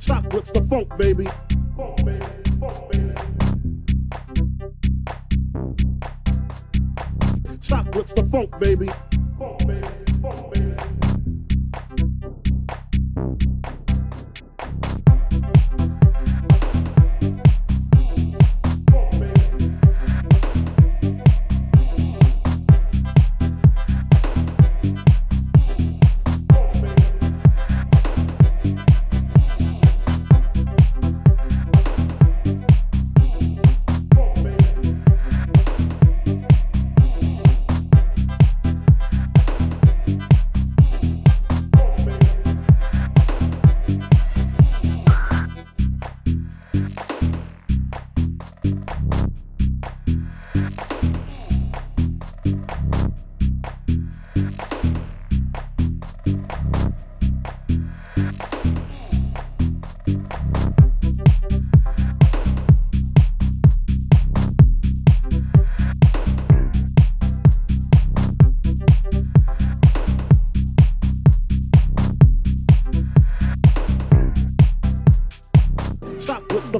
Chocolate's the funk, baby. Funk, baby. Funk, baby. Chocolate's the funk, baby. Funk, baby.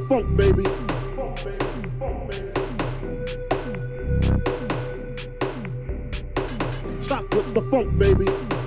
Funk, baby. Funk, baby. Funk, baby. Chocolate's the. Funk, baby.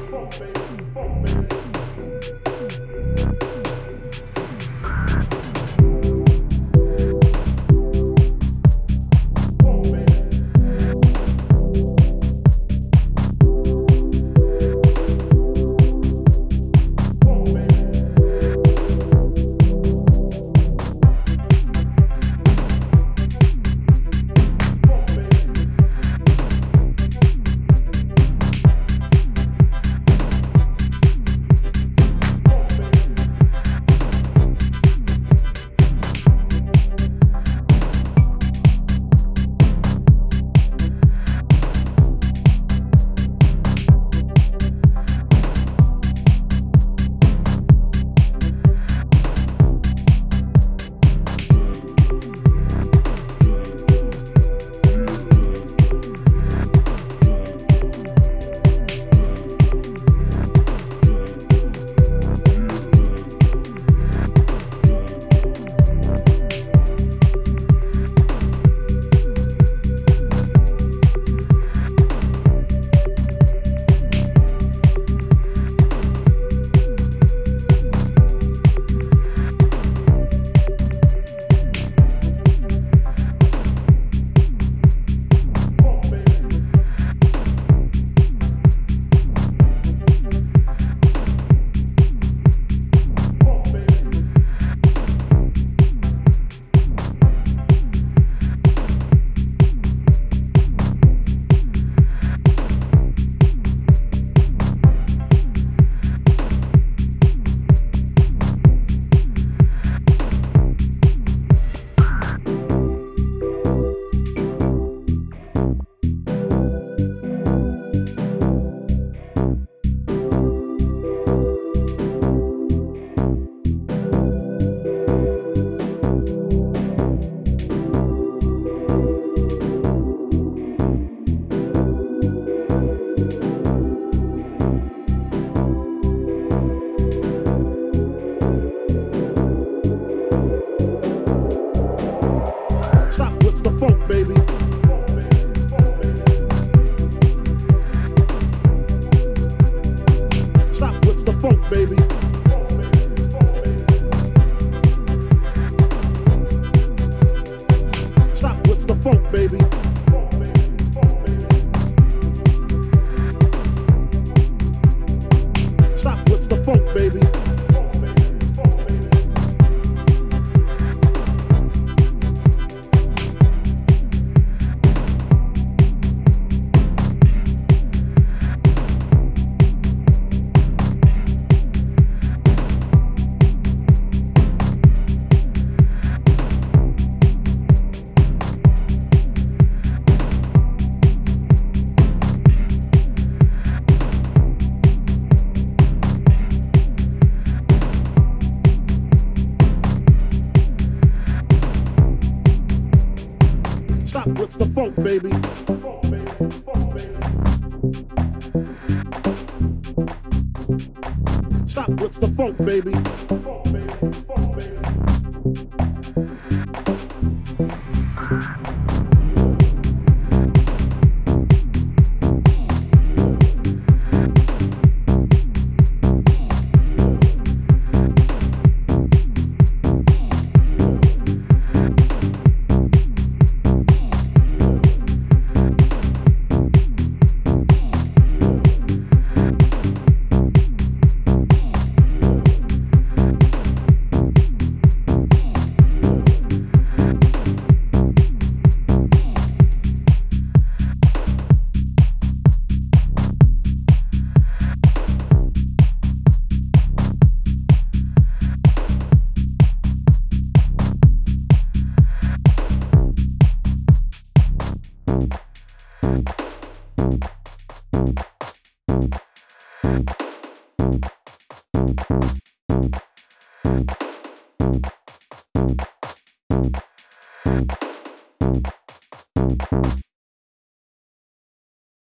baby. The funk, baby. Funk, baby. Funk, baby. Chocolate's the funk, baby.